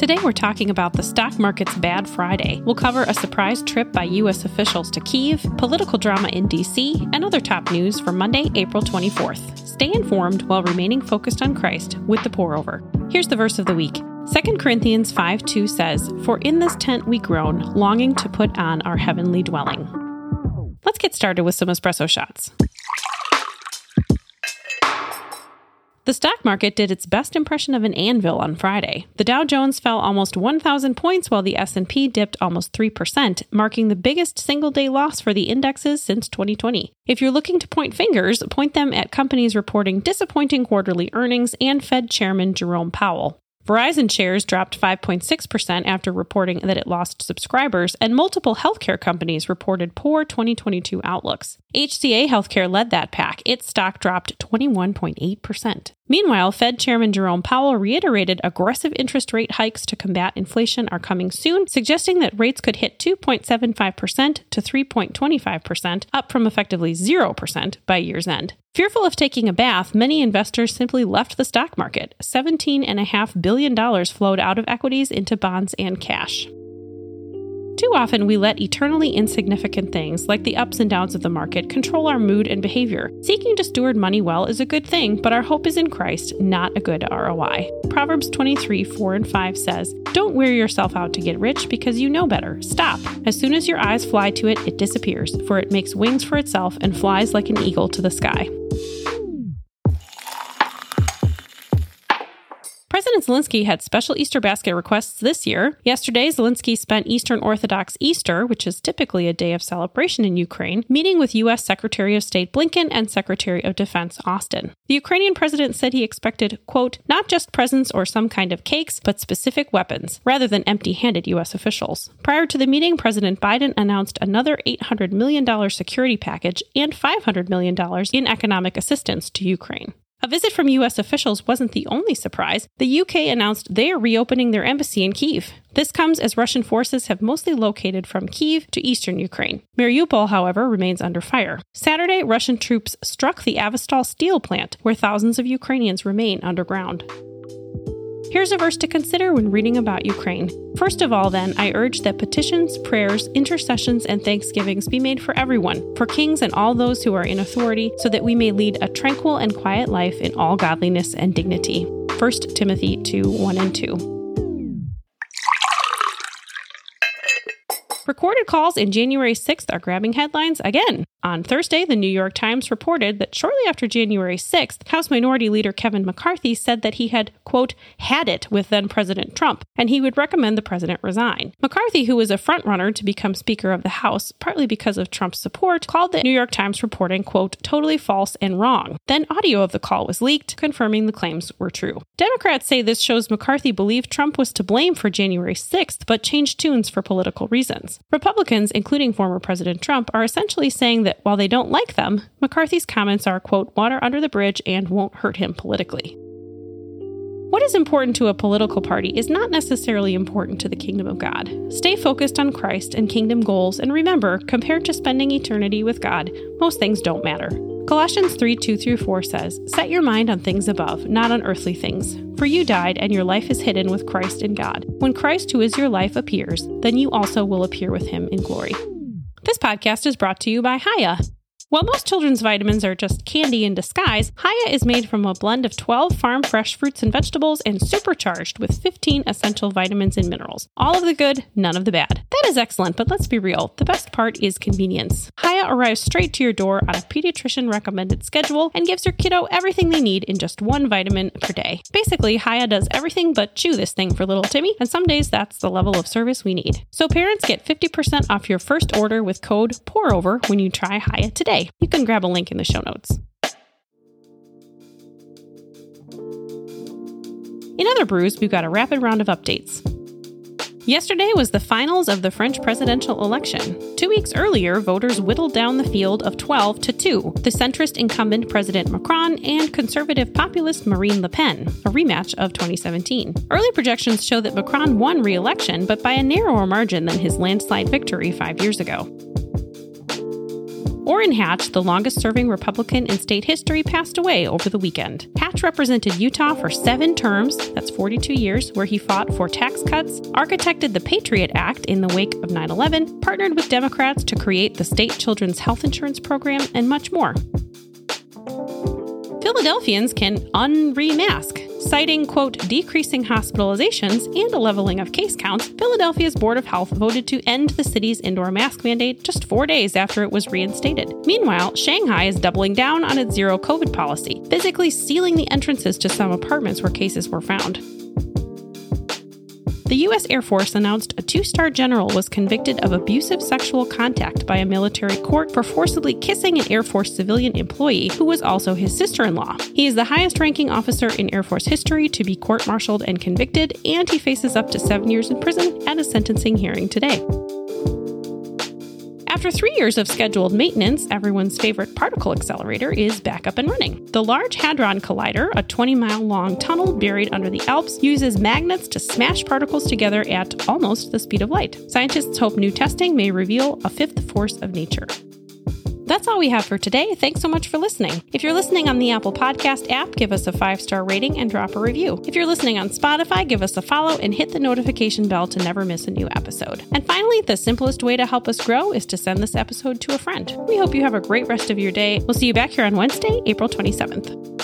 Today we're talking about the stock market's bad Friday. We'll cover a surprise trip by U.S. officials to Kiev, political drama in D.C., and other top news for Monday, April 24th. Stay informed while remaining focused on Christ with the pour over. Here's the verse of the week. 2 Corinthians 5 2 says, For in this tent we groan, longing to put on our heavenly dwelling. Let's get started with some espresso shots. The stock market did its best impression of an anvil on Friday. The Dow Jones fell almost 1,000 points while the S&P dipped almost 3%, marking the biggest single-day loss for the indexes since 2020. If you're looking to point fingers, point them at companies reporting disappointing quarterly earnings and Fed Chairman Jerome Powell. Verizon shares dropped 5.6% after reporting that it lost subscribers, and multiple healthcare companies reported poor 2022 outlooks. HCA Healthcare led that pack. Its stock dropped 21.8%. Meanwhile, Fed Chairman Jerome Powell reiterated aggressive interest rate hikes to combat inflation are coming soon, suggesting that rates could hit 2.75% to 3.25%, up from effectively 0% by year's end. Fearful of taking a bath, many investors simply left the stock market. $17.5 billion flowed out of equities into bonds and cash. Too often, we let eternally insignificant things, like the ups and downs of the market, control our mood and behavior. Seeking to steward money well is a good thing, but our hope is in Christ, not a good ROI. Proverbs 23 4 and 5 says, Don't wear yourself out to get rich because you know better. Stop. As soon as your eyes fly to it, it disappears, for it makes wings for itself and flies like an eagle to the sky. President Zelensky had special Easter basket requests this year. Yesterday, Zelensky spent Eastern Orthodox Easter, which is typically a day of celebration in Ukraine, meeting with U.S. Secretary of State Blinken and Secretary of Defense Austin. The Ukrainian president said he expected, quote, not just presents or some kind of cakes, but specific weapons, rather than empty handed U.S. officials. Prior to the meeting, President Biden announced another $800 million security package and $500 million in economic assistance to Ukraine. A visit from U.S. officials wasn't the only surprise. The UK announced they are reopening their embassy in Kiev. This comes as Russian forces have mostly located from Kiev to eastern Ukraine. Mariupol, however, remains under fire. Saturday, Russian troops struck the Azovstal steel plant, where thousands of Ukrainians remain underground. Here's a verse to consider when reading about Ukraine. First of all, then, I urge that petitions, prayers, intercessions, and thanksgivings be made for everyone, for kings and all those who are in authority, so that we may lead a tranquil and quiet life in all godliness and dignity. 1 Timothy 2 1 and 2. Recorded calls in January 6th are grabbing headlines again. On Thursday, the New York Times reported that shortly after January 6th, House Minority Leader Kevin McCarthy said that he had, quote, had it with then President Trump, and he would recommend the president resign. McCarthy, who was a frontrunner to become Speaker of the House, partly because of Trump's support, called the New York Times reporting, quote, totally false and wrong. Then audio of the call was leaked, confirming the claims were true. Democrats say this shows McCarthy believed Trump was to blame for January 6th, but changed tunes for political reasons. Republicans, including former President Trump, are essentially saying that while they don't like them, McCarthy's comments are, quote, water under the bridge and won't hurt him politically. What is important to a political party is not necessarily important to the kingdom of God. Stay focused on Christ and kingdom goals, and remember, compared to spending eternity with God, most things don't matter. Colossians 3 2 through 4 says, Set your mind on things above, not on earthly things. For you died, and your life is hidden with Christ in God. When Christ, who is your life, appears, then you also will appear with him in glory. This podcast is brought to you by Hiya. While most children's vitamins are just candy in disguise, Hiya is made from a blend of 12 farm fresh fruits and vegetables and supercharged with 15 essential vitamins and minerals. All of the good, none of the bad. That is excellent, but let's be real. The best part is convenience. Hiya arrives straight to your door on a pediatrician recommended schedule and gives your kiddo everything they need in just one vitamin per day. Basically, Hiya does everything but chew this thing for little Timmy, and some days that's the level of service we need. So parents get 50% off your first order with code POUROVER when you try Hiya today. You can grab a link in the show notes. In other brews, we've got a rapid round of updates. Yesterday was the finals of the French presidential election. Two weeks earlier, voters whittled down the field of 12 to 2, the centrist incumbent President Macron and conservative populist Marine Le Pen, a rematch of 2017. Early projections show that Macron won re election, but by a narrower margin than his landslide victory five years ago. Orrin Hatch, the longest serving Republican in state history, passed away over the weekend. Hatch represented Utah for seven terms, that's 42 years, where he fought for tax cuts, architected the Patriot Act in the wake of 9 11, partnered with Democrats to create the state children's health insurance program, and much more. Philadelphians can unremask. Citing, quote, decreasing hospitalizations and a leveling of case counts, Philadelphia's Board of Health voted to end the city's indoor mask mandate just four days after it was reinstated. Meanwhile, Shanghai is doubling down on its zero COVID policy, physically sealing the entrances to some apartments where cases were found the U.S. Air Force announced a two star general was convicted of abusive sexual contact by a military court for forcibly kissing an Air Force civilian employee who was also his sister in law. He is the highest ranking officer in Air Force history to be court martialed and convicted, and he faces up to seven years in prison at a sentencing hearing today. After three years of scheduled maintenance, everyone's favorite particle accelerator is back up and running. The Large Hadron Collider, a 20 mile long tunnel buried under the Alps, uses magnets to smash particles together at almost the speed of light. Scientists hope new testing may reveal a fifth force of nature. That's all we have for today. Thanks so much for listening. If you're listening on the Apple Podcast app, give us a five star rating and drop a review. If you're listening on Spotify, give us a follow and hit the notification bell to never miss a new episode. And finally, the simplest way to help us grow is to send this episode to a friend. We hope you have a great rest of your day. We'll see you back here on Wednesday, April 27th.